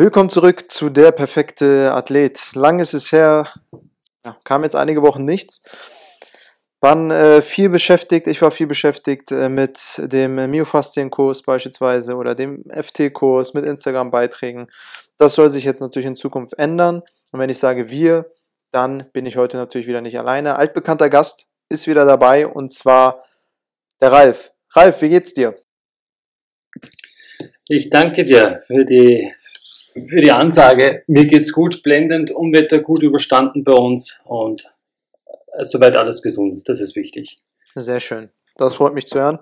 Willkommen zurück zu der perfekte Athlet. Lang ist es her, ja, kam jetzt einige Wochen nichts. Waren äh, viel beschäftigt, ich war viel beschäftigt äh, mit dem Myofaszien-Kurs beispielsweise oder dem FT-Kurs, mit Instagram-Beiträgen. Das soll sich jetzt natürlich in Zukunft ändern. Und wenn ich sage wir, dann bin ich heute natürlich wieder nicht alleine. Altbekannter Gast ist wieder dabei und zwar der Ralf. Ralf, wie geht's dir? Ich danke dir für die für die Ansage. Mir geht's gut, blendend, Unwetter gut überstanden bei uns und äh, soweit alles gesund. Das ist wichtig. Sehr schön. Das freut mich zu hören.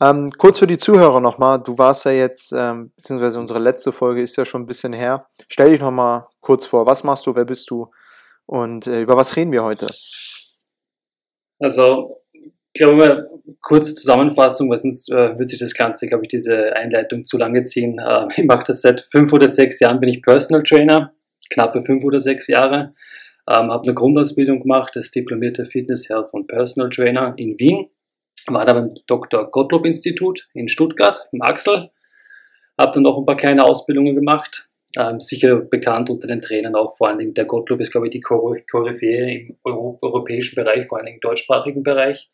Ähm, kurz für die Zuhörer nochmal, du warst ja jetzt, ähm, beziehungsweise unsere letzte Folge ist ja schon ein bisschen her. Stell dich nochmal kurz vor, was machst du, wer bist du und äh, über was reden wir heute? Also, ich glaube, kurze Zusammenfassung, weil sonst äh, wird sich das Ganze, glaube ich, diese Einleitung zu lange ziehen. Äh, ich mache das seit fünf oder sechs Jahren, bin ich Personal Trainer, knappe fünf oder sechs Jahre. Ähm, habe eine Grundausbildung gemacht als diplomierter Fitness, Health und Personal Trainer in Wien. War da beim Dr. Gottlob Institut in Stuttgart, im Axel. Habe dann noch ein paar kleine Ausbildungen gemacht. Ähm, sicher bekannt unter den Trainern auch vor allen Dingen. Der Gottlob ist, glaube ich, die Koryphäe im Euro europäischen Bereich, vor allen Dingen im deutschsprachigen Bereich.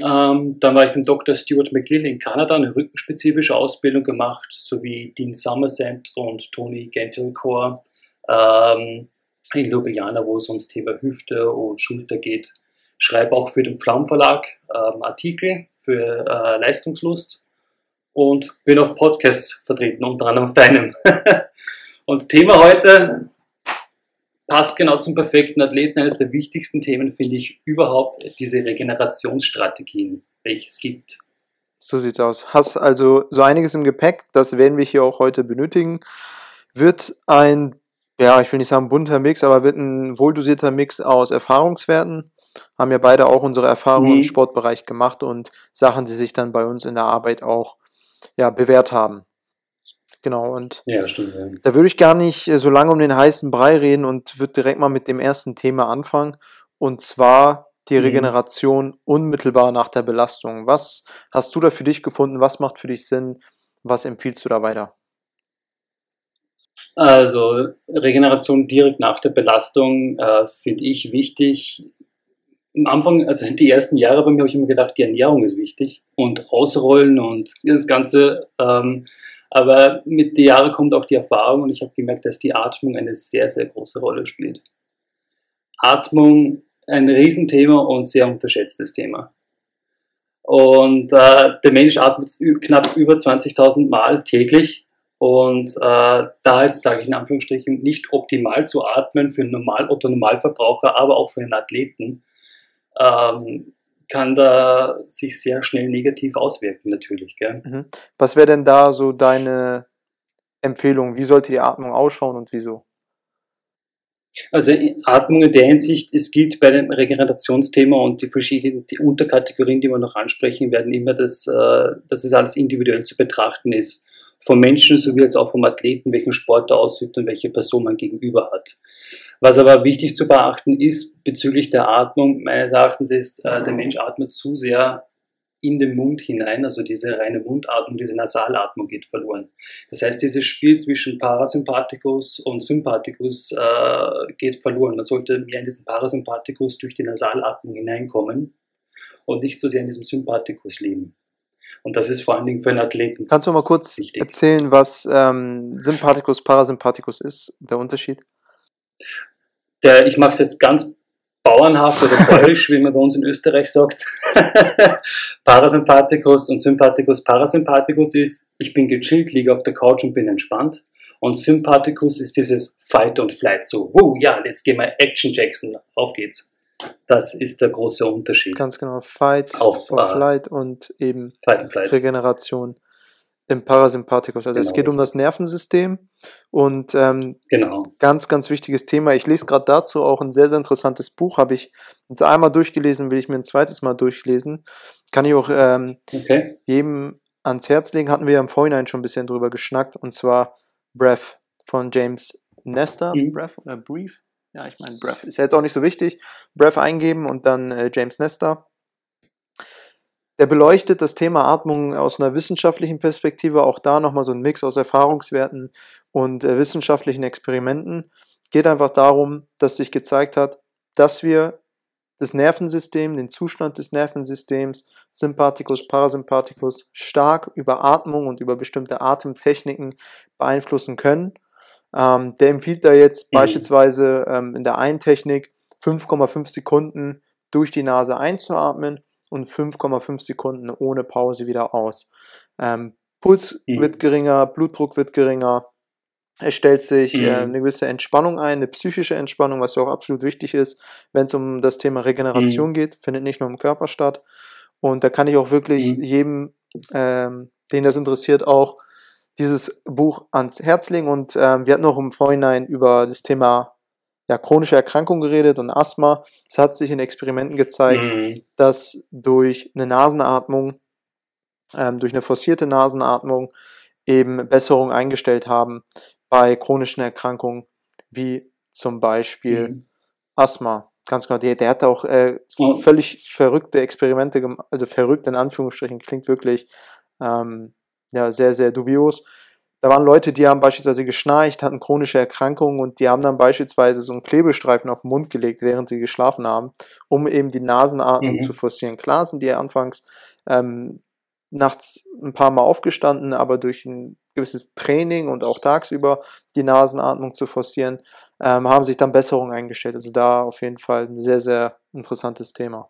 Ähm, dann war ich mit Dr. Stuart McGill in Kanada, eine rückenspezifische Ausbildung gemacht, sowie Dean Somerset und Tony Gentilcore ähm, in Ljubljana, wo es ums Thema Hüfte und Schulter geht. Schreibe auch für den Pflaum Verlag ähm, Artikel für äh, Leistungslust und bin auf Podcasts vertreten, unter anderem auf deinem. und Thema heute passt genau zum perfekten Athleten. Eines der wichtigsten Themen finde ich überhaupt diese Regenerationsstrategien, welche es gibt. So sieht's aus. Hast also so einiges im Gepäck, das werden wir hier auch heute benötigen. Wird ein, ja, ich will nicht sagen bunter Mix, aber wird ein wohldosierter Mix aus Erfahrungswerten. Haben ja beide auch unsere Erfahrungen mhm. im Sportbereich gemacht und Sachen, die sich dann bei uns in der Arbeit auch ja, bewährt haben. Genau, und ja, stimmt, ja. da würde ich gar nicht äh, so lange um den heißen Brei reden und würde direkt mal mit dem ersten Thema anfangen. Und zwar die mhm. Regeneration unmittelbar nach der Belastung. Was hast du da für dich gefunden? Was macht für dich Sinn? Was empfiehlst du da weiter? Also Regeneration direkt nach der Belastung äh, finde ich wichtig. Am Anfang, also die ersten Jahre bei mir habe ich immer gedacht, die Ernährung ist wichtig und Ausrollen und das Ganze. Ähm, aber mit den Jahren kommt auch die Erfahrung und ich habe gemerkt, dass die Atmung eine sehr, sehr große Rolle spielt. Atmung ein Riesenthema und sehr unterschätztes Thema. Und äh, der Mensch atmet knapp über 20.000 Mal täglich. Und äh, da jetzt sage ich in Anführungsstrichen nicht optimal zu atmen für einen Normal- oder Normalverbraucher, aber auch für einen Athleten, ähm, kann da sich sehr schnell negativ auswirken, natürlich. Gell? Mhm. Was wäre denn da so deine Empfehlung? Wie sollte die Atmung ausschauen und wieso? Also Atmung in der Hinsicht, es gilt bei dem Regenerationsthema und die verschiedenen die Unterkategorien, die wir noch ansprechen werden, immer, dass, äh, dass es alles individuell zu betrachten ist. Vom Menschen sowie als auch vom Athleten, welchen Sport er ausübt und welche Person man gegenüber hat. Was aber wichtig zu beachten ist bezüglich der Atmung, meines Erachtens ist, äh, der Mensch atmet zu sehr in den Mund hinein, also diese reine Mundatmung, diese Nasalatmung geht verloren. Das heißt, dieses Spiel zwischen Parasympathikus und Sympathikus äh, geht verloren. Man sollte mehr in diesen Parasympathikus durch die Nasalatmung hineinkommen und nicht so sehr in diesem Sympathikus leben. Und das ist vor allen Dingen für einen Athleten. Kannst du mal kurz wichtig. erzählen, was ähm, Sympathikus, Parasympathikus ist, der Unterschied? Der, ich mache es jetzt ganz bauernhaft oder bäuerisch, wie man bei uns in Österreich sagt, Parasympathikus und Sympathikus. Parasympathikus ist, ich bin gechillt, liege auf der Couch und bin entspannt. Und Sympathikus ist dieses Fight und Flight, so, wow, ja, jetzt gehen wir Action Jackson, auf geht's. Das ist der große Unterschied. Ganz genau, Fight, auf, or uh, Flight und eben Regeneration im Parasympathikus. Also genau. es geht um das Nervensystem und ähm, genau. ganz, ganz wichtiges Thema. Ich lese gerade dazu auch ein sehr, sehr interessantes Buch. Habe ich jetzt einmal durchgelesen, will ich mir ein zweites Mal durchlesen. Kann ich auch ähm, okay. jedem ans Herz legen. Hatten wir ja im Vorhinein schon ein bisschen drüber geschnackt und zwar Breath von James Nestor. Mhm. Breath oder Brief? Ja, ich meine Breath. Ist ja jetzt auch nicht so wichtig. Breath eingeben und dann äh, James Nestor der beleuchtet das Thema Atmung aus einer wissenschaftlichen Perspektive, auch da nochmal so ein Mix aus Erfahrungswerten und äh, wissenschaftlichen Experimenten. Geht einfach darum, dass sich gezeigt hat, dass wir das Nervensystem, den Zustand des Nervensystems, Sympathikus, Parasympathikus, stark über Atmung und über bestimmte Atemtechniken beeinflussen können. Ähm, der empfiehlt da jetzt mhm. beispielsweise ähm, in der einen Technik 5,5 Sekunden durch die Nase einzuatmen und 5,5 Sekunden ohne Pause wieder aus. Ähm, Puls mhm. wird geringer, Blutdruck wird geringer, es stellt sich mhm. äh, eine gewisse Entspannung ein, eine psychische Entspannung, was ja auch absolut wichtig ist, wenn es um das Thema Regeneration mhm. geht, findet nicht nur im Körper statt. Und da kann ich auch wirklich mhm. jedem, ähm, den das interessiert, auch dieses Buch ans Herz legen. Und ähm, wir hatten auch im Vorhinein über das Thema ja, chronische Erkrankung geredet und Asthma. Es hat sich in Experimenten gezeigt, mhm. dass durch eine Nasenatmung, ähm, durch eine forcierte Nasenatmung eben Besserung eingestellt haben bei chronischen Erkrankungen wie zum Beispiel mhm. Asthma. Ganz genau, der, der hat auch äh, oh. völlig verrückte Experimente gemacht, also verrückt in Anführungsstrichen, klingt wirklich ähm, ja, sehr, sehr dubios. Da waren Leute, die haben beispielsweise geschnarcht, hatten chronische Erkrankungen und die haben dann beispielsweise so einen Klebestreifen auf den Mund gelegt, während sie geschlafen haben, um eben die Nasenatmung mhm. zu forcieren. Klar sind die anfangs ähm, nachts ein paar Mal aufgestanden, aber durch ein gewisses Training und auch tagsüber die Nasenatmung zu forcieren, ähm, haben sich dann Besserungen eingestellt. Also da auf jeden Fall ein sehr, sehr interessantes Thema.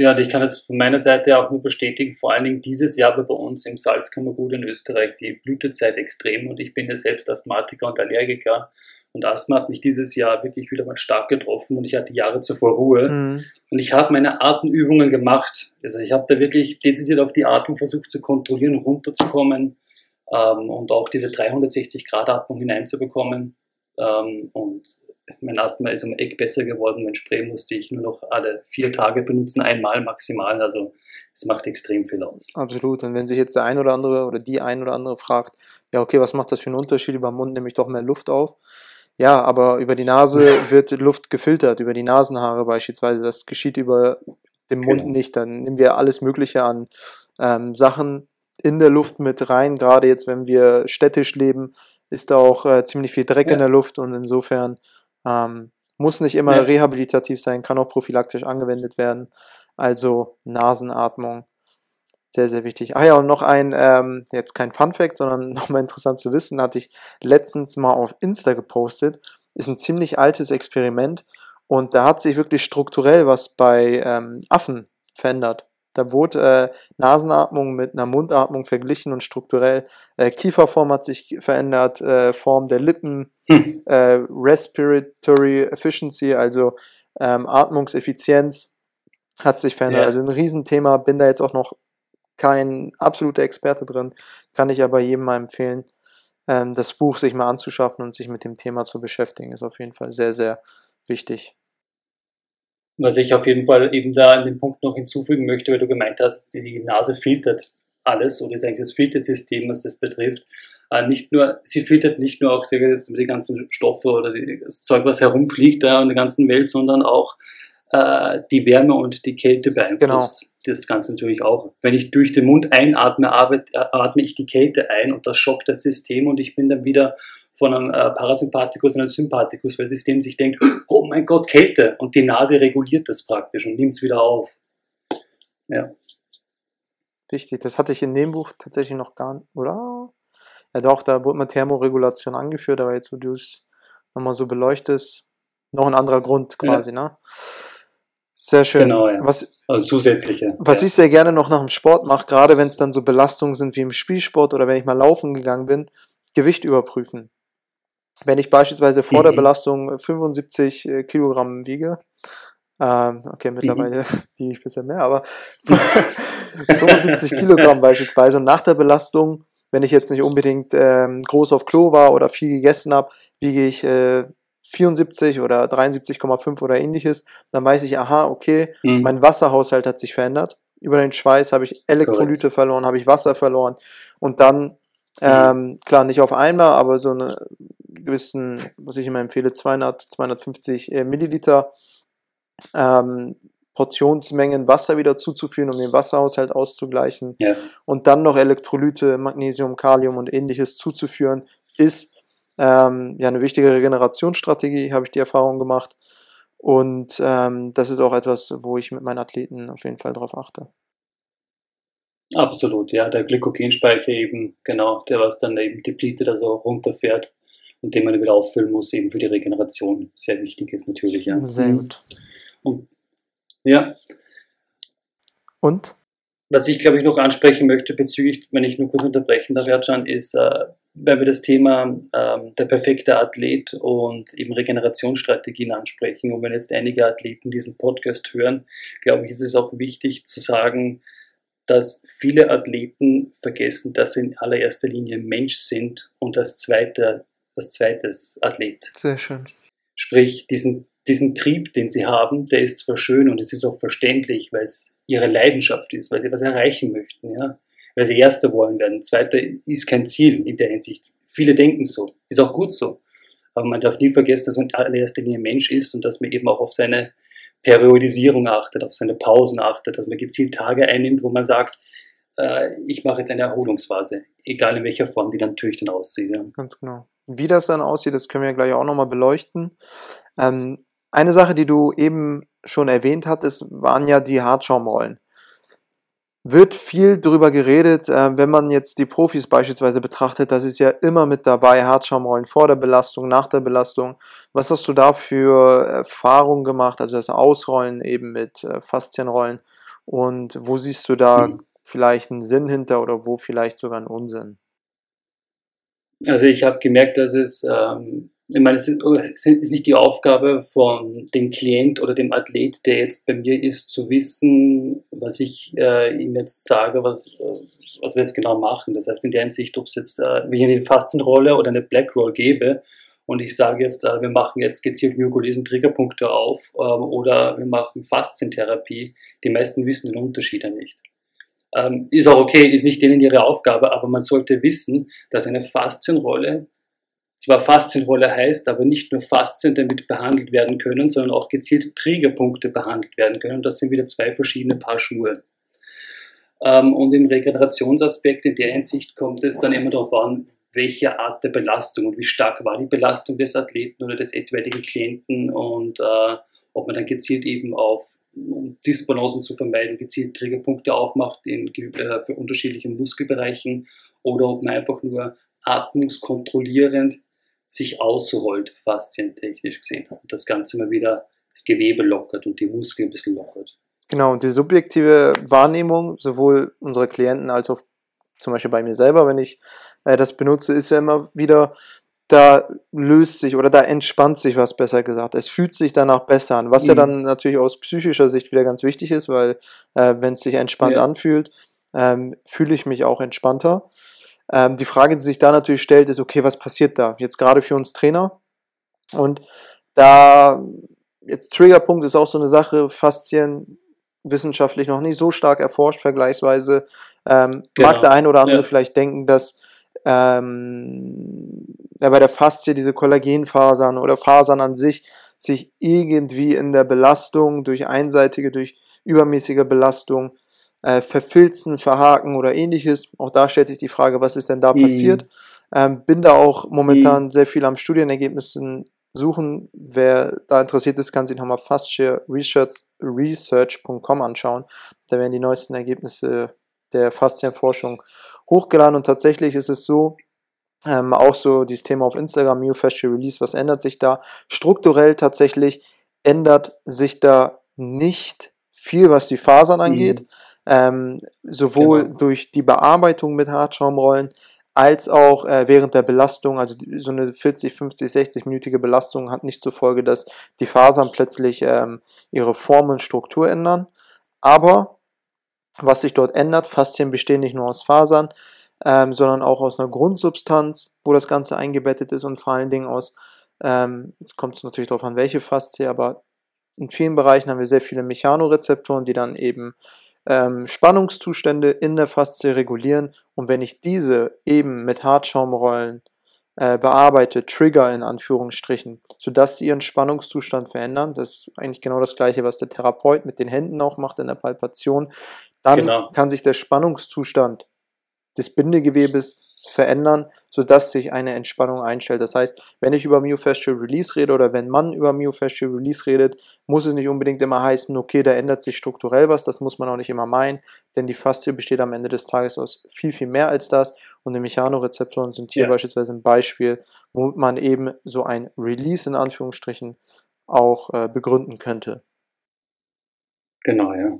Ja, ich kann es von meiner Seite auch nur bestätigen, vor allen Dingen dieses Jahr war bei uns im Salzkammergut in Österreich die Blütezeit extrem und ich bin ja selbst Asthmatiker und Allergiker und Asthma hat mich dieses Jahr wirklich wieder mal stark getroffen und ich hatte Jahre zuvor Ruhe mhm. und ich habe meine Atemübungen gemacht. Also ich habe da wirklich dezidiert auf die Atmung versucht zu kontrollieren, runterzukommen ähm, und auch diese 360 Grad Atmung hineinzubekommen ähm, und mein Asthma ist um Eck besser geworden. Mein Spray musste ich nur noch alle vier Tage benutzen, einmal maximal. Also es macht extrem viel aus. Absolut. Und wenn sich jetzt der ein oder andere oder die ein oder andere fragt, ja, okay, was macht das für einen Unterschied? Über den Mund nehme ich doch mehr Luft auf. Ja, aber über die Nase wird Luft gefiltert, über die Nasenhaare beispielsweise. Das geschieht über den Mund genau. nicht. Dann nehmen wir alles Mögliche an ähm, Sachen in der Luft mit rein. Gerade jetzt, wenn wir städtisch leben, ist da auch äh, ziemlich viel Dreck ja. in der Luft und insofern ähm, muss nicht immer ja. rehabilitativ sein, kann auch prophylaktisch angewendet werden. Also Nasenatmung, sehr, sehr wichtig. Ah ja, und noch ein, ähm, jetzt kein Fun Fact, sondern nochmal interessant zu wissen, hatte ich letztens mal auf Insta gepostet. Ist ein ziemlich altes Experiment und da hat sich wirklich strukturell was bei ähm, Affen verändert. Da wurde äh, Nasenatmung mit einer Mundatmung verglichen und strukturell äh, Kieferform hat sich verändert, äh, Form der Lippen, hm. Äh, Respiratory Efficiency, also ähm, Atmungseffizienz hat sich verändert. Ja. Also ein Riesenthema, bin da jetzt auch noch kein absoluter Experte drin, kann ich aber jedem mal empfehlen, ähm, das Buch sich mal anzuschaffen und sich mit dem Thema zu beschäftigen. Ist auf jeden Fall sehr, sehr wichtig. Was ich auf jeden Fall eben da an dem Punkt noch hinzufügen möchte, weil du gemeint hast, die Nase filtert alles oder ist eigentlich das Filtersystem, was das betrifft. Äh, nicht nur, sie filtert nicht nur auch sehr die ganzen Stoffe oder das Zeug, was herumfliegt da in der ganzen Welt, sondern auch äh, die Wärme und die Kälte beeinflusst. Genau. Das Ganze natürlich auch. Wenn ich durch den Mund einatme, atme ich die Kälte ein und das schockt das System und ich bin dann wieder von einem äh, Parasympathikus in einen Sympathikus, weil das System sich denkt, oh mein Gott, Kälte. Und die Nase reguliert das praktisch und nimmt es wieder auf. Ja. Richtig, das hatte ich in dem Buch tatsächlich noch gar nicht, oder? Ja doch, da wurde mal Thermoregulation angeführt, aber jetzt, wo du es nochmal so beleuchtest, noch ein anderer Grund quasi, ja. ne? Sehr schön. Genau, ja. Was, also zusätzliche. Was ja. ich sehr gerne noch nach dem Sport mache, gerade wenn es dann so Belastungen sind wie im Spielsport oder wenn ich mal laufen gegangen bin, Gewicht überprüfen. Wenn ich beispielsweise vor mhm. der Belastung 75 äh, Kilogramm wiege, ähm, okay, mittlerweile mhm. wiege ich ein bisschen mehr, aber 75 Kilogramm beispielsweise und nach der Belastung, wenn ich jetzt nicht unbedingt ähm, groß auf Klo war oder viel gegessen habe, wiege ich äh, 74 oder 73,5 oder ähnliches, dann weiß ich, aha, okay, mhm. mein Wasserhaushalt hat sich verändert. Über den Schweiß habe ich Elektrolyte Correct. verloren, habe ich Wasser verloren und dann Mhm. Ähm, klar, nicht auf einmal, aber so eine gewissen, was ich immer empfehle, 200, 250 äh, Milliliter ähm, Portionsmengen Wasser wieder zuzuführen, um den Wasserhaushalt auszugleichen. Ja. Und dann noch Elektrolyte, Magnesium, Kalium und ähnliches zuzuführen, ist ähm, ja eine wichtige Regenerationsstrategie, habe ich die Erfahrung gemacht. Und ähm, das ist auch etwas, wo ich mit meinen Athleten auf jeden Fall darauf achte. Absolut, ja. Der Glykogenspeicher eben, genau, der was dann eben depleted, also runterfährt und den man wieder auffüllen muss, eben für die Regeneration. Sehr wichtig ist natürlich, ja. Sehr Mhm. gut. Und, ja, Und? was ich glaube ich noch ansprechen möchte bezüglich, wenn ich nur kurz unterbrechen darf, Ercan, ist, äh, wenn wir das Thema ähm, der perfekte Athlet und eben Regenerationsstrategien ansprechen und wenn jetzt einige Athleten diesen Podcast hören, glaube ich, ist es auch wichtig zu sagen, dass viele Athleten vergessen, dass sie in allererster Linie Mensch sind und als zweiter, als zweites Athlet. Sehr schön. Sprich, diesen, diesen Trieb, den sie haben, der ist zwar schön und es ist auch verständlich, weil es ihre Leidenschaft ist, weil sie was erreichen möchten, ja. Weil sie Erster wollen werden. Zweiter ist kein Ziel in der Hinsicht. Viele denken so. Ist auch gut so. Aber man darf nie vergessen, dass man in allererster Linie Mensch ist und dass man eben auch auf seine Periodisierung achtet, auf seine Pausen achtet, dass man gezielt Tage einnimmt, wo man sagt, äh, ich mache jetzt eine Erholungsphase, egal in welcher Form die dann natürlich dann aussieht. Ja. Ganz genau. Wie das dann aussieht, das können wir gleich auch nochmal beleuchten. Ähm, eine Sache, die du eben schon erwähnt hattest, waren ja die Hartschaumrollen. Wird viel darüber geredet, äh, wenn man jetzt die Profis beispielsweise betrachtet, das ist ja immer mit dabei, Hartschaumrollen vor der Belastung, nach der Belastung. Was hast du da für Erfahrungen gemacht, also das Ausrollen eben mit äh, Faszienrollen und wo siehst du da Mhm. vielleicht einen Sinn hinter oder wo vielleicht sogar einen Unsinn? Also ich habe gemerkt, dass es, ähm, ich meine, es ist, ist nicht die Aufgabe von dem Klient oder dem Athlet, der jetzt bei mir ist, zu wissen, was ich äh, ihm jetzt sage, was, was wir jetzt genau machen. Das heißt, in der Hinsicht, ob es jetzt äh, wie eine Faszienrolle oder eine Black Roll gebe und ich sage jetzt, äh, wir machen jetzt gezielt Myokulesen Triggerpunkte auf ähm, oder wir machen Faszientherapie, die meisten wissen den Unterschied ja nicht. Ähm, ist auch okay, ist nicht denen ihre Aufgabe, aber man sollte wissen, dass eine Faszienrolle zwar Faszienrolle heißt, aber nicht nur Faszien damit behandelt werden können, sondern auch gezielt Triggerpunkte behandelt werden können. Das sind wieder zwei verschiedene Paar Schuhe. Ähm, und im Regenerationsaspekt in der Hinsicht kommt es dann immer darauf an, welche Art der Belastung und wie stark war die Belastung des Athleten oder des etwaigen Klienten und äh, ob man dann gezielt eben auf um Disbalancen zu vermeiden, gezielt Triggerpunkte aufmacht in, äh, für unterschiedliche Muskelbereichen oder ob man einfach nur atmungskontrollierend sich ausrollt, faszientechnisch gesehen. Und das Ganze mal wieder das Gewebe lockert und die Muskeln ein bisschen lockert. Genau, und die subjektive Wahrnehmung, sowohl unserer Klienten als auch zum Beispiel bei mir selber, wenn ich äh, das benutze, ist ja immer wieder, da löst sich oder da entspannt sich was besser gesagt. Es fühlt sich danach besser an, was mhm. ja dann natürlich aus psychischer Sicht wieder ganz wichtig ist, weil äh, wenn es sich entspannt ja. anfühlt, ähm, fühle ich mich auch entspannter. Ähm, die Frage, die sich da natürlich stellt, ist, okay, was passiert da? Jetzt gerade für uns Trainer. Und da, jetzt Triggerpunkt ist auch so eine Sache, Faszien wissenschaftlich noch nicht so stark erforscht, vergleichsweise. Ähm, genau. Mag der eine oder andere ja. vielleicht denken, dass ähm, bei der Faszie diese Kollagenfasern oder Fasern an sich sich irgendwie in der Belastung durch einseitige, durch übermäßige Belastung äh, verfilzen, verhaken oder ähnliches. Auch da stellt sich die Frage, was ist denn da mhm. passiert? Ähm, bin da auch momentan mhm. sehr viel am Studienergebnissen suchen. Wer da interessiert ist, kann sich nochmal fastshare-research.com anschauen. Da werden die neuesten Ergebnisse der Faszienforschung hochgeladen und tatsächlich ist es so, ähm, auch so dieses Thema auf Instagram, New Fashion Release, was ändert sich da? Strukturell tatsächlich ändert sich da nicht viel, was die Fasern angeht. Mhm. Ähm, sowohl genau. durch die Bearbeitung mit Hartschaumrollen als auch äh, während der Belastung, also so eine 40, 50, 60-minütige Belastung hat nicht zur Folge, dass die Fasern plötzlich ähm, ihre Form und Struktur ändern. Aber was sich dort ändert, Faszien bestehen nicht nur aus Fasern, ähm, sondern auch aus einer Grundsubstanz, wo das Ganze eingebettet ist und vor allen Dingen aus, ähm, jetzt kommt es natürlich darauf an, welche Faszie, aber in vielen Bereichen haben wir sehr viele Mechanorezeptoren, die dann eben ähm, Spannungszustände in der Faszie regulieren und wenn ich diese eben mit Hartschaumrollen äh, bearbeite, Trigger in Anführungsstrichen, sodass sie ihren Spannungszustand verändern. Das ist eigentlich genau das gleiche, was der Therapeut mit den Händen auch macht in der Palpation. Dann genau. kann sich der Spannungszustand des Bindegewebes verändern, sodass sich eine Entspannung einstellt. Das heißt, wenn ich über Myofascial Release rede oder wenn man über Myofascial Release redet, muss es nicht unbedingt immer heißen, okay, da ändert sich strukturell was, das muss man auch nicht immer meinen, denn die Faszie besteht am Ende des Tages aus viel, viel mehr als das und die Mechanorezeptoren sind hier ja. beispielsweise ein Beispiel, wo man eben so ein Release in Anführungsstrichen auch äh, begründen könnte. Genau, ja.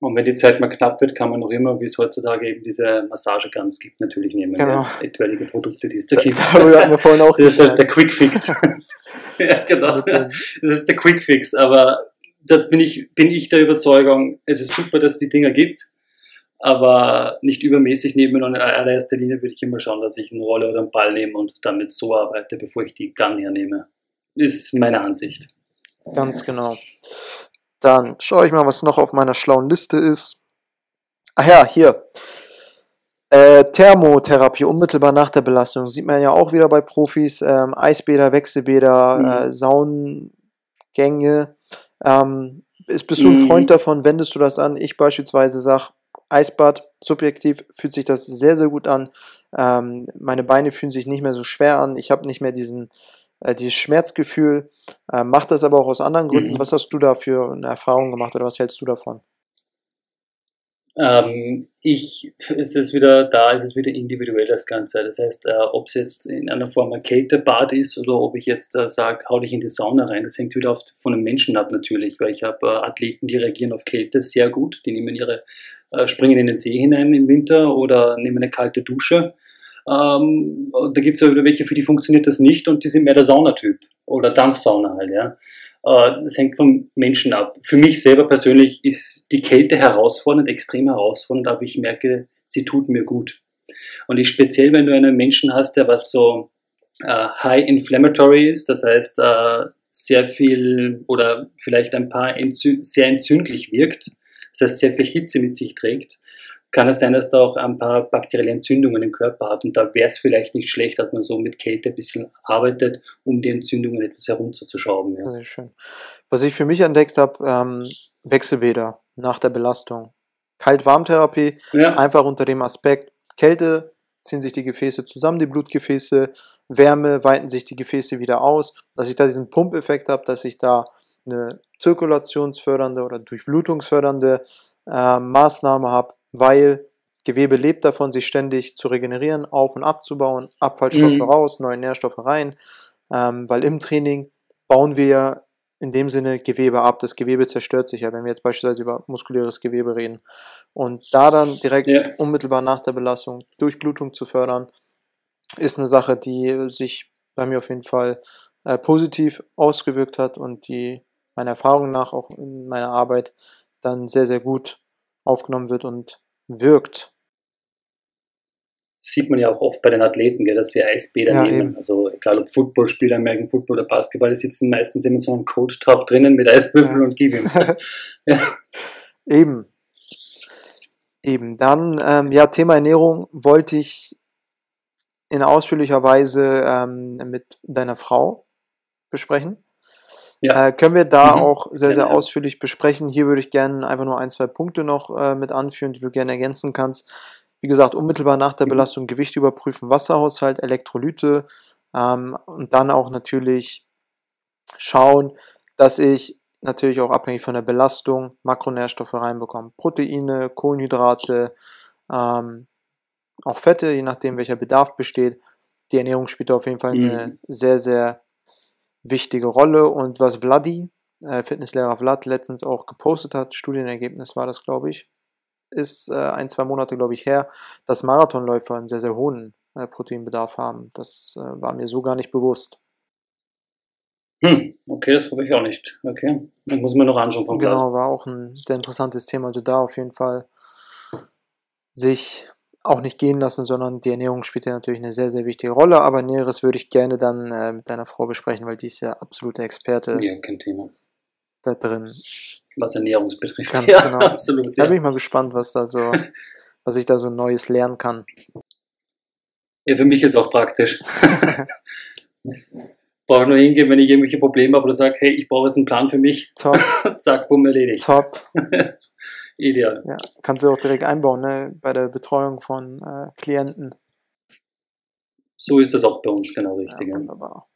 Und wenn die Zeit mal knapp wird, kann man noch immer, wie es heutzutage eben diese Massageguns gibt, natürlich nehmen. Genau. Etwaige Produkte, die es da gibt. Darüber hatten wir vorhin auch Das ist der, der Quick Fix. ja, genau. Das ist der Quick Fix. Aber da bin ich, bin ich der Überzeugung, es ist super, dass es die Dinger gibt, aber nicht übermäßig nehmen. Und in allererster Linie würde ich immer schauen, dass ich eine Rolle oder einen Ball nehme und damit so arbeite, bevor ich die Gun hernehme. Ist meine Ansicht. Ganz genau. Dann schaue ich mal, was noch auf meiner schlauen Liste ist. Ach ja, hier. Äh, Thermotherapie unmittelbar nach der Belastung. Sieht man ja auch wieder bei Profis. Ähm, Eisbäder, Wechselbäder, mhm. äh, Saunengänge. Ähm, ist, bist du ein mhm. Freund davon? Wendest du das an? Ich beispielsweise sage, Eisbad, subjektiv fühlt sich das sehr, sehr gut an. Ähm, meine Beine fühlen sich nicht mehr so schwer an. Ich habe nicht mehr diesen äh, dieses Schmerzgefühl, äh, macht das aber auch aus anderen Gründen. Mhm. Was hast du da für eine Erfahrung gemacht oder was hältst du davon? Ähm, ich, es ist wieder, da ist es wieder individuell das Ganze. Das heißt, äh, ob es jetzt in einer Form ein Kältebad ist oder ob ich jetzt äh, sage, hau dich in die Sauna rein, das hängt wieder oft von einem Menschen ab natürlich, weil ich habe äh, Athleten, die reagieren auf Kälte sehr gut, die nehmen ihre, äh, springen in den See hinein im Winter oder nehmen eine kalte Dusche ähm, da gibt es ja wieder welche, für die funktioniert das nicht und die sind mehr der Saunatyp oder Dampfsauna halt, ja. Äh, das hängt vom Menschen ab. Für mich selber persönlich ist die Kälte herausfordernd, extrem herausfordernd, aber ich merke, sie tut mir gut. Und ich speziell, wenn du einen Menschen hast, der was so äh, high inflammatory ist, das heißt äh, sehr viel oder vielleicht ein paar entzü sehr entzündlich wirkt, das heißt sehr viel Hitze mit sich trägt, kann es sein, dass da auch ein paar bakterielle Entzündungen im Körper hat. Und da wäre es vielleicht nicht schlecht, dass man so mit Kälte ein bisschen arbeitet, um die Entzündungen etwas herunterzuschrauben. Ja. Sehr schön. Was ich für mich entdeckt habe, ähm, Wechselbäder nach der Belastung. Kalt-Warm-Therapie, ja. einfach unter dem Aspekt Kälte ziehen sich die Gefäße zusammen, die Blutgefäße, Wärme weiten sich die Gefäße wieder aus, dass ich da diesen Pumpeffekt habe, dass ich da eine zirkulationsfördernde oder durchblutungsfördernde äh, Maßnahme habe, weil Gewebe lebt davon, sich ständig zu regenerieren, auf- und abzubauen, Abfallstoffe mhm. raus, neue Nährstoffe rein, ähm, weil im Training bauen wir ja in dem Sinne Gewebe ab. Das Gewebe zerstört sich ja, wenn wir jetzt beispielsweise über muskuläres Gewebe reden. Und da dann direkt ja. unmittelbar nach der Belastung Durchblutung zu fördern, ist eine Sache, die sich bei mir auf jeden Fall äh, positiv ausgewirkt hat und die meiner Erfahrung nach auch in meiner Arbeit dann sehr, sehr gut aufgenommen wird und wirkt. Sieht man ja auch oft bei den Athleten, gell, dass sie Eisbäder ja, nehmen. Eben. Also egal ob Footballspieler, American Football oder Basketball, die sitzen meistens immer so einem Coach-Top drinnen mit Eiswürfeln ja. und gib ihm. ja. Eben. Eben. Dann, ähm, ja, Thema Ernährung wollte ich in ausführlicher Weise ähm, mit deiner Frau besprechen. Ja. Äh, können wir da mhm. auch sehr, sehr ja, ausführlich besprechen. Hier würde ich gerne einfach nur ein, zwei Punkte noch äh, mit anführen, die du gerne ergänzen kannst. Wie gesagt, unmittelbar nach der mhm. Belastung Gewicht überprüfen, Wasserhaushalt, Elektrolyte ähm, und dann auch natürlich schauen, dass ich natürlich auch abhängig von der Belastung Makronährstoffe reinbekomme. Proteine, Kohlenhydrate, ähm, auch Fette, je nachdem welcher Bedarf besteht. Die Ernährung spielt auf jeden Fall eine mhm. sehr, sehr wichtige Rolle. Und was Vladi, äh, Fitnesslehrer Vlad, letztens auch gepostet hat, Studienergebnis war das, glaube ich, ist äh, ein, zwei Monate, glaube ich, her, dass Marathonläufer einen sehr, sehr hohen äh, Proteinbedarf haben. Das äh, war mir so gar nicht bewusst. Hm, okay, das habe ich auch nicht. Okay, dann muss man noch anschauen. Genau, war auch ein sehr interessantes Thema. Also da auf jeden Fall sich auch nicht gehen lassen, sondern die Ernährung spielt ja natürlich eine sehr, sehr wichtige Rolle. Aber Näheres würde ich gerne dann äh, mit deiner Frau besprechen, weil die ist ja absolute Experte. Ja, kein Thema. Da drin. Was Ernährung betrifft. Ganz ja, genau. absolut. Da bin ich mal gespannt, was da so, was ich da so Neues lernen kann. Ja, für mich ist auch praktisch. Brauche nur hingehen, wenn ich irgendwelche Probleme habe oder sage, hey, ich brauche jetzt einen Plan für mich. Top. Zack, bumm, erledigt. Top. Ideal. Ja, kannst du auch direkt einbauen, ne? Bei der Betreuung von äh, Klienten. So ist das auch bei uns genau richtig. Ja, wunderbar.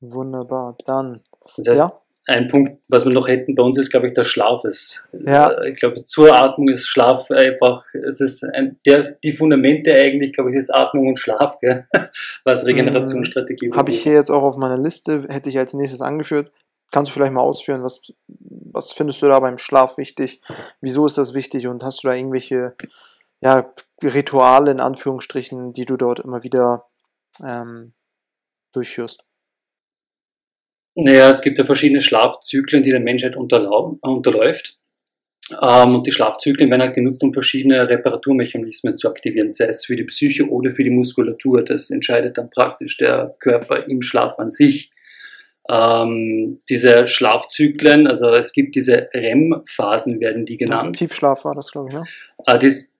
Wunderbar. Dann, Das heißt, ja, ein Punkt, was wir noch hätten bei uns ist, glaube ich, der Schlaf ist. Ja. Äh, Ich glaube, zur Atmung ist Schlaf einfach, es ist ein, der, die Fundamente eigentlich, glaube ich, ist Atmung und Schlaf, gell? was Regenerationsstrategie habe ich hier jetzt auch auf meiner Liste, hätte ich als nächstes angeführt. Kannst du vielleicht mal ausführen, was, was findest du da beim Schlaf wichtig? Wieso ist das wichtig? Und hast du da irgendwelche ja, Rituale in Anführungsstrichen, die du dort immer wieder ähm, durchführst? Naja, es gibt ja verschiedene Schlafzyklen, die der Menschheit unterläuft. Ähm, und die Schlafzyklen werden halt genutzt, um verschiedene Reparaturmechanismen zu aktivieren, sei es für die Psyche oder für die Muskulatur. Das entscheidet dann praktisch der Körper im Schlaf an sich. Ähm, diese Schlafzyklen, also es gibt diese REM-Phasen, werden die genannt. Tiefschlaf war das, glaube ich, ne? Ah, das,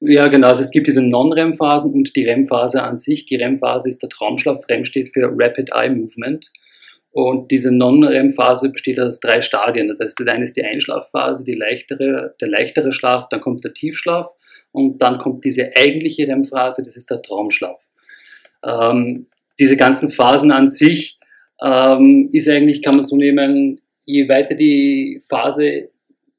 ja, genau. Also es gibt diese Non-REM-Phasen und die REM-Phase an sich. Die REM-Phase ist der Traumschlaf. REM steht für Rapid Eye Movement. Und diese Non-REM-Phase besteht aus drei Stadien. Das heißt, das eine ist die Einschlafphase, die leichtere, der leichtere Schlaf, dann kommt der Tiefschlaf und dann kommt diese eigentliche REM-Phase, das ist der Traumschlaf. Ähm, diese ganzen Phasen an sich ähm, ist eigentlich, kann man so nehmen, je weiter die Phase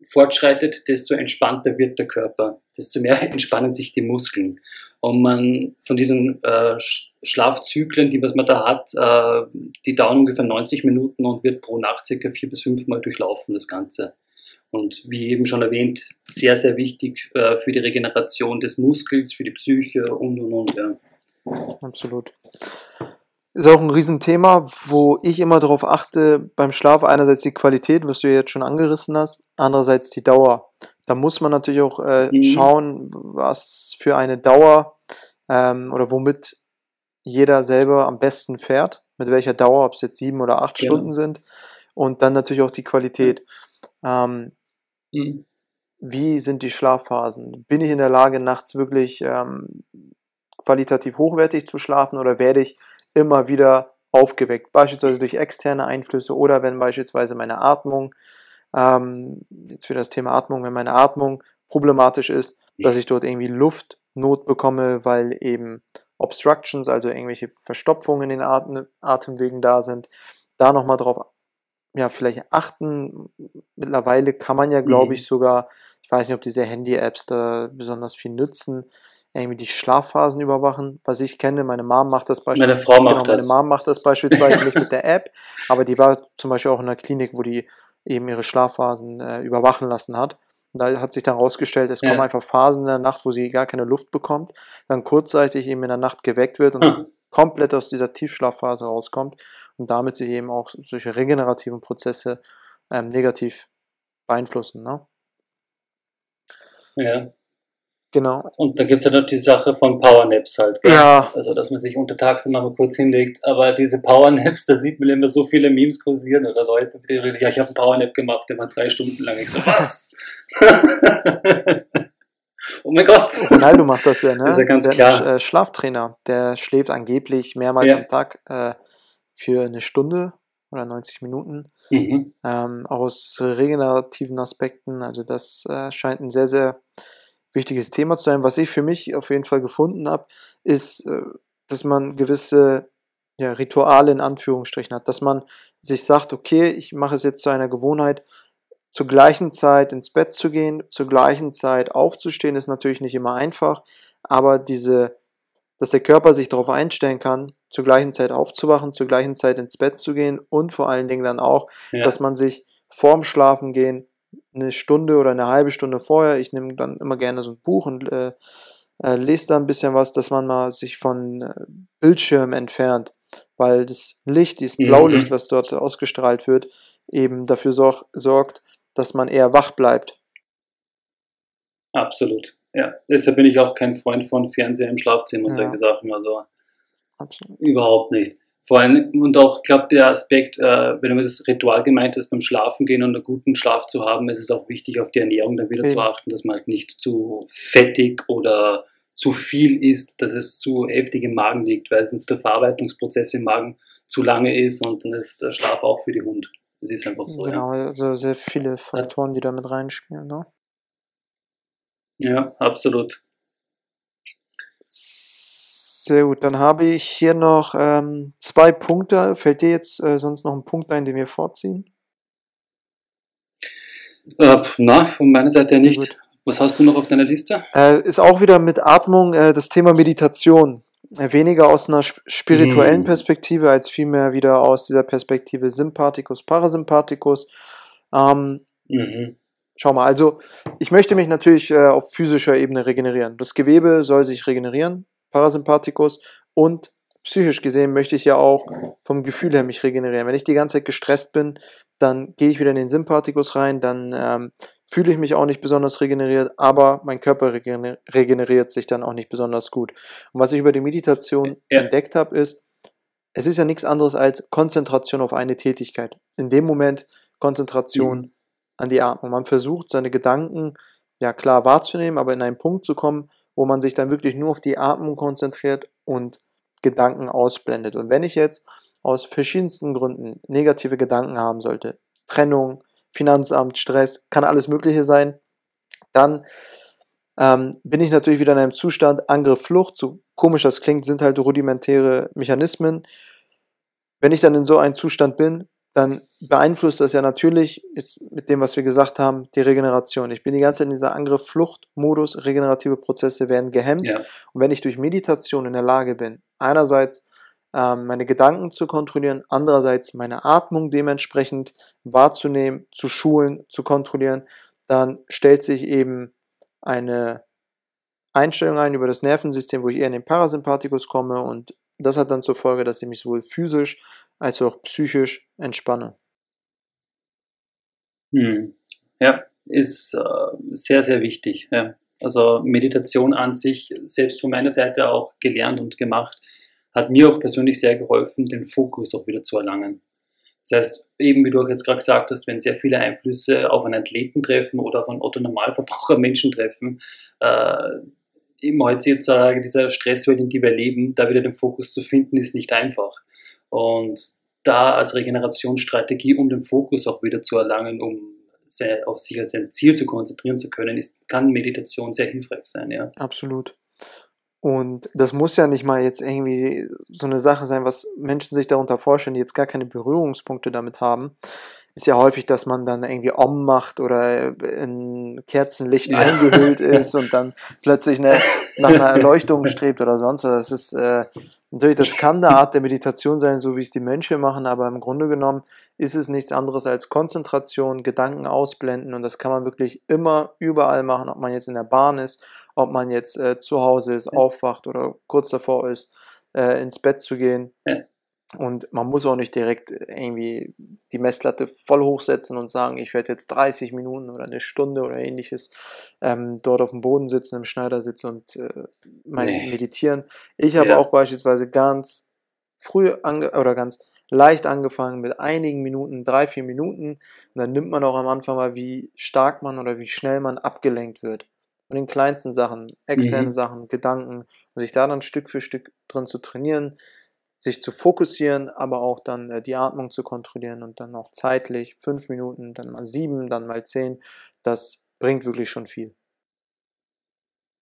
fortschreitet, desto entspannter wird der Körper, desto mehr entspannen sich die Muskeln. Und man von diesen äh, Sch- Schlafzyklen, die was man da hat, äh, die dauern ungefähr 90 Minuten und wird pro Nacht circa vier bis fünf Mal durchlaufen, das Ganze. Und wie eben schon erwähnt, sehr, sehr wichtig äh, für die Regeneration des Muskels, für die Psyche und und und. Ja. Absolut. Ist auch ein Riesenthema, wo ich immer darauf achte beim Schlaf. Einerseits die Qualität, was du jetzt schon angerissen hast, andererseits die Dauer. Da muss man natürlich auch äh, Mhm. schauen, was für eine Dauer ähm, oder womit jeder selber am besten fährt, mit welcher Dauer, ob es jetzt sieben oder acht Genau. Stunden sind. Und dann natürlich auch die Qualität. Ähm, Mhm. wie sind die Schlafphasen? Bin ich in der Lage, nachts wirklich ähm, qualitativ hochwertig zu schlafen oder werde ich immer wieder aufgeweckt? Beispielsweise durch externe Einflüsse oder wenn beispielsweise meine Atmung, ähm, jetzt wieder das Thema Atmung, wenn meine Atmung problematisch ist, dass ich dort irgendwie Luftnot bekomme, weil eben Obstructions, also irgendwelche Verstopfungen in den Atem, Atemwegen da sind. Da nochmal drauf ja, vielleicht achten. Mittlerweile kann man ja, glaube Mhm. ich, sogar, ich weiß nicht, ob diese Handy-Apps da besonders viel nützen, irgendwie die Schlafphasen überwachen. Was ich kenne, meine Mom macht das beispielsweise. Meine Frau macht genau, meine das. Mom macht das beispielsweise nicht mit der App, aber die war zum Beispiel auch in einer Klinik, wo die eben ihre Schlafphasen äh, überwachen lassen hat. Und da hat sich dann herausgestellt, es Ja. kommen einfach Phasen in der Nacht, wo sie gar keine Luft bekommt, dann kurzzeitig eben in der Nacht geweckt wird und Hm. komplett aus dieser Tiefschlafphase rauskommt und damit sich eben auch solche regenerativen Prozesse ähm, negativ beeinflussen. Ne? Ja. Genau. Und da gibt es ja noch die Sache von Powernaps halt. gell? Ja, Also, dass man sich untertags dann mal kurz hinlegt. Aber diese Powernaps, da sieht man immer so viele Memes kursieren oder Leute, die reden, ja, ich habe einen Powernap gemacht, der war drei Stunden lang. Ich so, was? oh mein Gott. Ronaldo macht das ja, ne? Das ist ja ganz der klar. Äh, Schlaftrainer, der schläft angeblich mehrmals Ja. am Tag äh, für eine Stunde oder 90 Minuten. Mhm. ähm, aus regenerativen Aspekten. Also das äh, scheint ein sehr, sehr wichtiges Thema zu sein. Was ich für mich auf jeden Fall gefunden habe, ist, äh, dass man gewisse ja, Rituale in Anführungsstrichen hat, dass man sich sagt, okay, ich mache es jetzt zu einer Gewohnheit, zur gleichen Zeit ins Bett zu gehen, zur gleichen Zeit aufzustehen, ist natürlich nicht immer einfach, aber diese, dass der Körper sich darauf einstellen kann, zur gleichen Zeit aufzuwachen, zur gleichen Zeit ins Bett zu gehen und vor allen Dingen dann auch Ja. dass man sich vorm Schlafengehen eine Stunde oder eine halbe Stunde vorher, ich nehme dann immer gerne so ein Buch und äh, äh, lese da ein bisschen was, dass man mal sich von äh, Bildschirm entfernt, weil das Licht, dieses Mhm. Blaulicht, was dort ausgestrahlt wird, eben dafür sorg sorgt, dass man eher wach bleibt. Absolut. Ja, deshalb bin ich auch kein Freund von Fernseher im Schlafzimmer und Ja. solche Sachen. Also Absolut. überhaupt nicht. Vor allem, und auch, ich glaube, der Aspekt, äh, wenn du das Ritual gemeint hast, beim Schlafen gehen und einen guten Schlaf zu haben, ist es auch wichtig, auf die Ernährung dann wieder zu Eben. achten, dass man halt nicht zu fettig oder zu viel isst, dass es zu heftig im Magen liegt, weil sonst der Verarbeitungsprozess im Magen zu lange ist und dann ist der Schlaf auch für die Hund. Das ist einfach so. Genau, ja. also sehr viele Faktoren, die da mit reinspielen. Ne? Ja, absolut. Sehr gut, dann habe ich hier noch ähm, zwei Punkte. Fällt dir jetzt äh, sonst noch ein Punkt ein, den wir vorziehen? Äh, na, von meiner Seite her nicht. Gut. Was hast du noch auf deiner Liste? Äh, ist auch wieder mit Atmung äh, das Thema Meditation. Äh, weniger aus einer spirituellen mhm. Perspektive, als vielmehr wieder aus dieser Perspektive Sympathikus, Parasympathikus. Ähm, mhm. Schau mal, also ich möchte mich natürlich äh, auf physischer Ebene regenerieren. Das Gewebe soll sich regenerieren, Parasympathikus, und psychisch gesehen möchte ich ja auch vom Gefühl her mich regenerieren. Wenn ich die ganze Zeit gestresst bin, dann gehe ich wieder in den Sympathikus rein, dann ähm, fühle ich mich auch nicht besonders regeneriert, aber mein Körper regeneriert sich dann auch nicht besonders gut. Und was ich über die Meditation ja. entdeckt habe, ist, es ist ja nichts anderes als Konzentration auf eine Tätigkeit. In dem Moment Konzentration mhm. an die Atmung. Man versucht, seine Gedanken ja klar wahrzunehmen, aber in einen Punkt zu kommen, wo man sich dann wirklich nur auf die Atmung konzentriert und Gedanken ausblendet. Und wenn ich jetzt aus verschiedensten Gründen negative Gedanken haben sollte, Trennung, Finanzamt, Stress, kann alles Mögliche sein, dann ähm, bin ich natürlich wieder in einem Zustand Angriff, Flucht. So komisch das klingt, sind halt rudimentäre Mechanismen. Wenn ich dann in so einem Zustand bin, dann beeinflusst das ja natürlich, jetzt mit dem, was wir gesagt haben, die Regeneration. Ich bin die ganze Zeit in dieser Angriff-Flucht-Modus, regenerative Prozesse werden gehemmt. Ja. Und wenn ich durch Meditation in der Lage bin, einerseits ähm, meine Gedanken zu kontrollieren, andererseits meine Atmung dementsprechend wahrzunehmen, zu schulen, zu kontrollieren, dann stellt sich eben eine Einstellung ein über das Nervensystem, wo ich eher in den Parasympathikus komme und das hat dann zur Folge, dass ich mich sowohl physisch als auch psychisch entspanne. Hm. Ja, ist äh, sehr, sehr wichtig. Ja. Also Meditation an sich, selbst von meiner Seite auch gelernt und gemacht, hat mir auch persönlich sehr geholfen, den Fokus auch wieder zu erlangen. Das heißt, eben wie du auch jetzt gerade gesagt hast, wenn sehr viele Einflüsse auf einen Athleten treffen oder auf einen Otto-Normalverbraucher Menschen treffen, äh, eben heutzutage dieser Stresswelt, in die wir leben, da wieder den Fokus zu finden, ist nicht einfach. Und da als Regenerationsstrategie, um den Fokus auch wieder zu erlangen, um auf sich als ein Ziel zu konzentrieren zu können, ist, kann Meditation sehr hilfreich sein. Ja. Absolut. Und das muss ja nicht mal jetzt irgendwie so eine Sache sein, was Menschen sich darunter vorstellen, die jetzt gar keine Berührungspunkte damit haben. Ist ja häufig, dass man dann irgendwie Om macht oder in Kerzenlicht ja. eingehüllt ist und dann plötzlich eine, nach einer Erleuchtung strebt oder sonst was. Das ist äh, natürlich, das kann eine Art der Meditation sein, so wie es die Mönche machen, aber im Grunde genommen ist es nichts anderes als Konzentration, Gedanken ausblenden und das kann man wirklich immer überall machen, ob man jetzt in der Bahn ist ob man jetzt äh, zu Hause ist, aufwacht oder kurz davor ist, äh, ins Bett zu gehen. Ja. Und man muss auch nicht direkt irgendwie die Messlatte voll hochsetzen und sagen, ich werde jetzt 30 Minuten oder eine Stunde oder ähnliches ähm, dort auf dem Boden sitzen, im Schneidersitz und äh, mein nee. meditieren. Ich habe ja. auch beispielsweise ganz früh oder ganz leicht angefangen mit einigen Minuten, drei, vier Minuten. Und dann nimmt man auch am Anfang mal, wie stark man oder wie schnell man abgelenkt wird von den kleinsten Sachen, externe mhm. Sachen, Gedanken und sich da dann Stück für Stück drin zu trainieren, sich zu fokussieren, aber auch dann äh, die Atmung zu kontrollieren und dann auch zeitlich fünf Minuten, dann mal sieben, dann mal zehn, das bringt wirklich schon viel.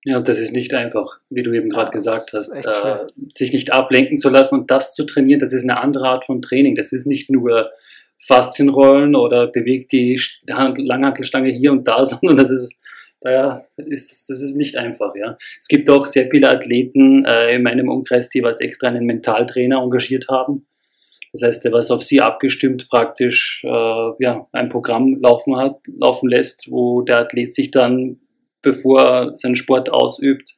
Ja, und das ist nicht einfach, wie du eben gerade gesagt hast, äh, sich nicht ablenken zu lassen und das zu trainieren, das ist eine andere Art von Training. Das ist nicht nur Faszienrollen oder bewegt die Langhantelstange hier und da, sondern das ist daher ist das ist nicht einfach. Ja. Es gibt auch sehr viele Athleten äh, in meinem Umkreis, die was extra einen Mentaltrainer engagiert haben. Das heißt, der was auf sie abgestimmt praktisch äh, ja, ein Programm laufen hat, laufen lässt, wo der Athlet sich dann, bevor er seinen Sport ausübt,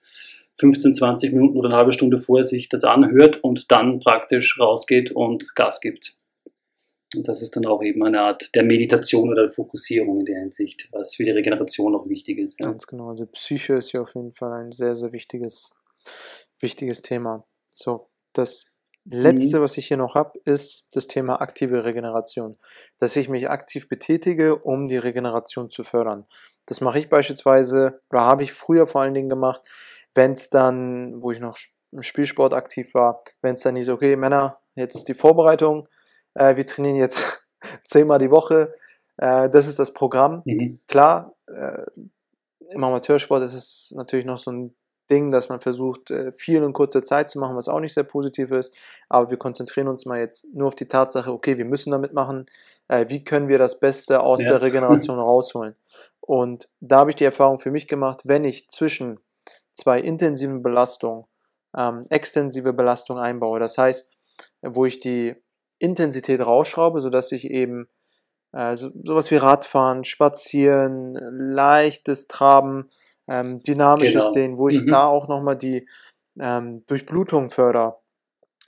15, 20 Minuten oder eine halbe Stunde vorher sich das anhört und dann praktisch rausgeht und Gas gibt. Und das ist dann auch eben eine Art der Meditation oder der Fokussierung in der Hinsicht, was für die Regeneration auch wichtig ist. Ja. Ganz genau. Also Psyche ist ja auf jeden Fall ein sehr, sehr wichtiges, wichtiges Thema. So, das letzte, mhm. was ich hier noch habe, ist das Thema aktive Regeneration. Dass ich mich aktiv betätige, um die Regeneration zu fördern. Das mache ich beispielsweise oder habe ich früher vor allen Dingen gemacht, wenn es dann, wo ich noch im Spielsport aktiv war, wenn es dann hieß, okay, Männer, jetzt die Vorbereitung, äh, wir trainieren jetzt zehnmal die Woche, äh, das ist das Programm. Mhm. Klar, äh, im Amateursport ist es natürlich noch so ein Ding, dass man versucht, äh, viel in kurzer Zeit zu machen, was auch nicht sehr positiv ist. Aber wir konzentrieren uns mal jetzt nur auf die Tatsache, okay, wir müssen damit machen. Äh, wie können wir das Beste aus Ja. der Regeneration rausholen? Und da habe ich die Erfahrung für mich gemacht, wenn ich zwischen zwei intensiven Belastungen ähm, extensive Belastung einbaue, das heißt, wo ich die Intensität rausschraube, sodass ich eben äh, so, sowas wie Radfahren, Spazieren, leichtes Traben, ähm, dynamisches Genau. Dehnen, wo ich Mhm. da auch nochmal die ähm, Durchblutung fördere.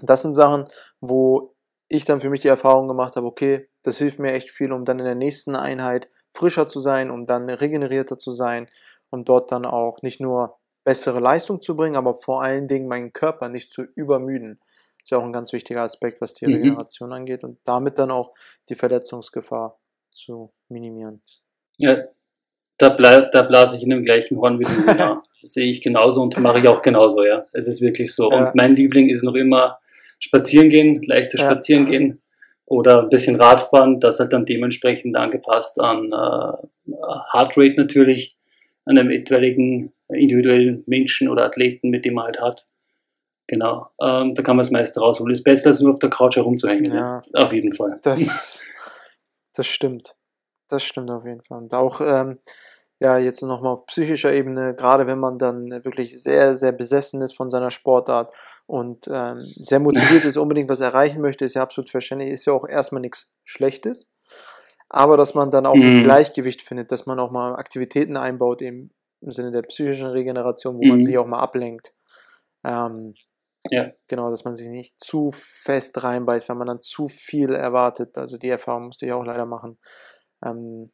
Das sind Sachen, wo ich dann für mich die Erfahrung gemacht habe, okay, das hilft mir echt viel, um dann in der nächsten Einheit frischer zu sein, um dann regenerierter zu sein, um dort dann auch nicht nur bessere Leistung zu bringen, aber vor allen Dingen meinen Körper nicht zu übermüden. Ist ja auch ein ganz wichtiger Aspekt, was die Mhm. Regeneration angeht und damit dann auch die Verletzungsgefahr zu minimieren. Ja, da, blei- da blase ich in dem gleichen Horn wie du. Genau. Das sehe ich genauso und mache ich auch genauso, ja. Es ist wirklich so. Ja. Und mein Liebling ist noch immer spazieren gehen, leichtes Ja. Spazieren gehen oder ein bisschen Radfahren, das halt dann dementsprechend angepasst an äh, Heartrate natürlich, an einem etwaigen individuellen Menschen oder Athleten, mit dem man halt hat. Genau, ähm, da kann man das meiste rausholen. Ist besser, als nur auf der Couch herumzuhängen. Ja. Ja, Auf jeden Fall. das, das stimmt. Das stimmt auf jeden Fall. Und auch, ähm, ja, jetzt nochmal auf psychischer Ebene, gerade wenn man dann wirklich sehr, sehr besessen ist von seiner Sportart und ähm, sehr motiviert ist, unbedingt was erreichen möchte, ist ja absolut verständlich, ist ja auch erstmal nichts Schlechtes. Aber dass man dann auch ein Mhm. Gleichgewicht findet, dass man auch mal Aktivitäten einbaut, eben im Sinne der psychischen Regeneration, wo man Mhm. sich auch mal ablenkt. Ähm, Ja. Genau, dass man sich nicht zu fest reinbeißt, wenn man dann zu viel erwartet. Also die Erfahrung musste ich auch leider machen. Ähm,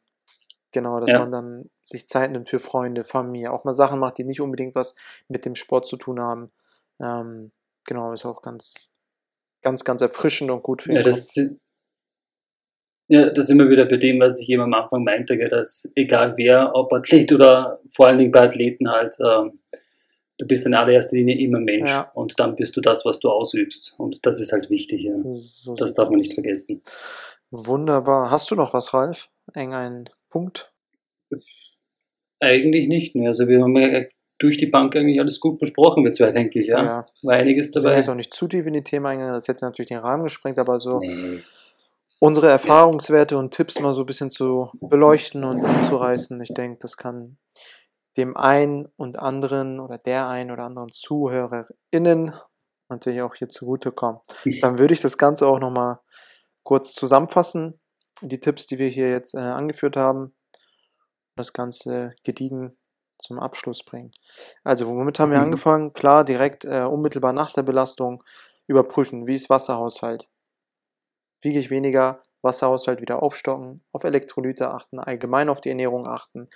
genau, dass Ja. man dann sich Zeit nimmt für Freunde, Familie, auch mal Sachen macht, die nicht unbedingt was mit dem Sport zu tun haben. Ähm, genau, ist auch ganz, ganz, ganz erfrischend und gut für Ja, das, ja, das sind wir wieder bei dem, was ich eben am Anfang meinte, dass egal wer, ob Athlet oder vor allen Dingen bei Athleten halt, ähm, du bist in allererster Linie immer Mensch Ja. und dann bist du das, was du ausübst. Und das ist halt wichtig, ja. So Das darf man nicht vergessen. Wunderbar. Hast du noch was, Ralf? Ein Punkt? Eigentlich nicht. Ne? Also wir haben ja durch die Bank eigentlich alles gut besprochen, wir zwei, denke ich, ja. ja. War einiges Wir sind dabei. jetzt auch nicht zu tief in die Themen eingegangen, das hätte natürlich den Rahmen gesprengt, aber so Nee. unsere Erfahrungswerte und Tipps mal so ein bisschen zu beleuchten und anzureißen. Ich denke, das kann dem einen und anderen oder der einen oder anderen ZuhörerInnen natürlich auch hier zugutekommen. Dann würde ich das Ganze auch nochmal kurz zusammenfassen. Die Tipps, die wir hier jetzt äh, angeführt haben, das Ganze gediegen zum Abschluss bringen. Also, womit haben wir Mhm. angefangen? Klar, direkt äh, unmittelbar nach der Belastung überprüfen, wie ist Wasserhaushalt. Wiege ich weniger, Wasserhaushalt wieder aufstocken, auf Elektrolyte achten, allgemein auf die Ernährung achten,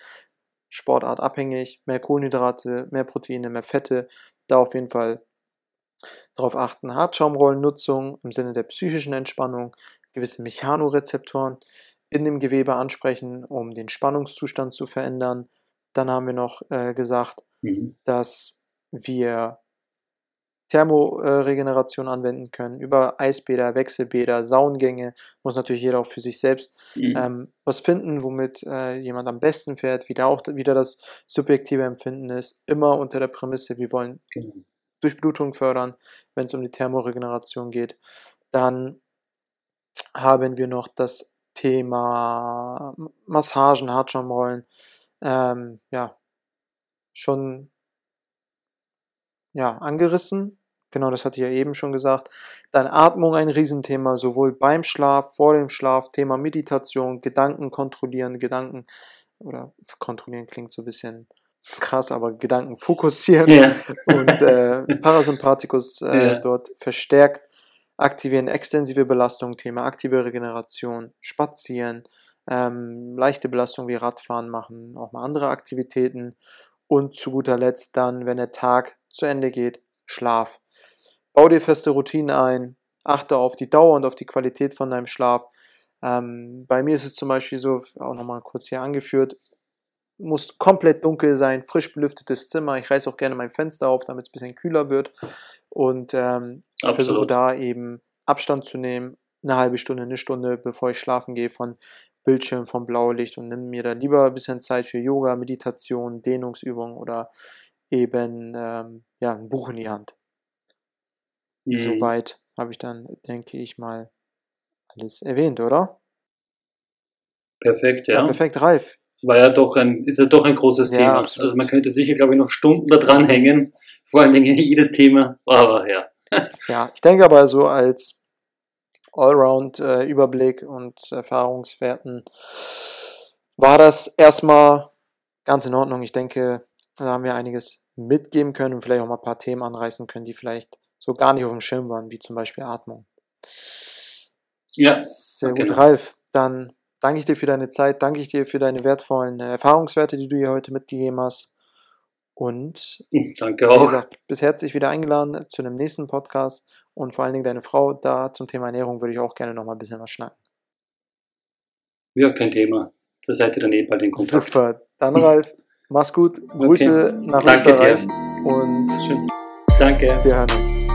Sportart abhängig, mehr Kohlenhydrate, mehr Proteine, mehr Fette, da auf jeden Fall darauf achten. Hartschaumrollennutzung im Sinne der psychischen Entspannung, gewisse Mechanorezeptoren in dem Gewebe ansprechen, um den Spannungszustand zu verändern. Dann haben wir noch äh, gesagt, Mhm. dass wir Thermoregeneration anwenden können über Eisbäder, Wechselbäder, Saungänge. Muss natürlich jeder auch für sich selbst Mhm. ähm, was finden, womit äh, jemand am besten fährt, wie da auch wieder das subjektive Empfinden ist. Immer unter der Prämisse, wir wollen Genau. Durchblutung fördern, wenn es um die Thermoregeneration geht. Dann haben wir noch das Thema Massagen, Hartschaumrollen. Ähm, ja, schon ja, angerissen. Genau, das hatte ich ja eben schon gesagt. Dann Atmung ein Riesenthema, sowohl beim Schlaf, vor dem Schlaf, Thema Meditation, Gedanken kontrollieren, Gedanken oder kontrollieren klingt so ein bisschen krass, aber Gedanken fokussieren Ja. und äh, Parasympathikus äh, Ja. dort verstärkt aktivieren, extensive Belastung, Thema aktive Regeneration, Spazieren, ähm, leichte Belastung wie Radfahren machen, auch mal andere Aktivitäten und zu guter Letzt dann, wenn der Tag zu Ende geht, Schlaf. Bau dir feste Routinen ein, achte auf die Dauer und auf die Qualität von deinem Schlaf. Ähm, bei mir ist es zum Beispiel so, auch nochmal kurz hier angeführt, muss komplett dunkel sein, frisch belüftetes Zimmer. Ich reiße auch gerne mein Fenster auf, damit es ein bisschen kühler wird. Und ähm, versuche da eben Abstand zu nehmen, eine halbe Stunde, eine Stunde, bevor ich schlafen gehe von Bildschirm, vom Blaulicht und nehme mir dann lieber ein bisschen Zeit für Yoga, Meditation, Dehnungsübungen oder eben ähm, ja, ein Buch in die Hand. Mhm. Soweit habe ich dann, denke ich mal, alles erwähnt, oder? Perfekt, ja. ja perfekt, Ralf. War ja doch ein, ist ja doch ein großes ja, Thema. Absolut. Also man könnte sicher, glaube ich, noch Stunden da dranhängen. Vor allen Dingen jedes Thema. Aber ja. ja, ich denke aber so als Allround-Überblick äh, und Erfahrungswerten war das erstmal ganz in Ordnung. Ich denke, da haben wir einiges mitgeben können und vielleicht auch mal ein paar Themen anreißen können, die vielleicht so gar nicht auf dem Schirm waren, wie zum Beispiel Atmung. Ja. Sehr gut, genau. Ralf. Dann danke ich dir für deine Zeit, danke ich dir für deine wertvollen Erfahrungswerte, die du hier heute mitgegeben hast. Und danke auch. Wie gesagt, bis herzlich wieder eingeladen zu einem nächsten Podcast und vor allen Dingen deine Frau da zum Thema Ernährung würde ich auch gerne noch mal ein bisschen was schnacken. Ja, kein Thema. Da seid ihr dann eh bald in Kontakt. Super. Dann Ralf, mach's gut. Grüße okay. nach Danke Österreich. Dir. Und Schön. Danke. Wir hören uns.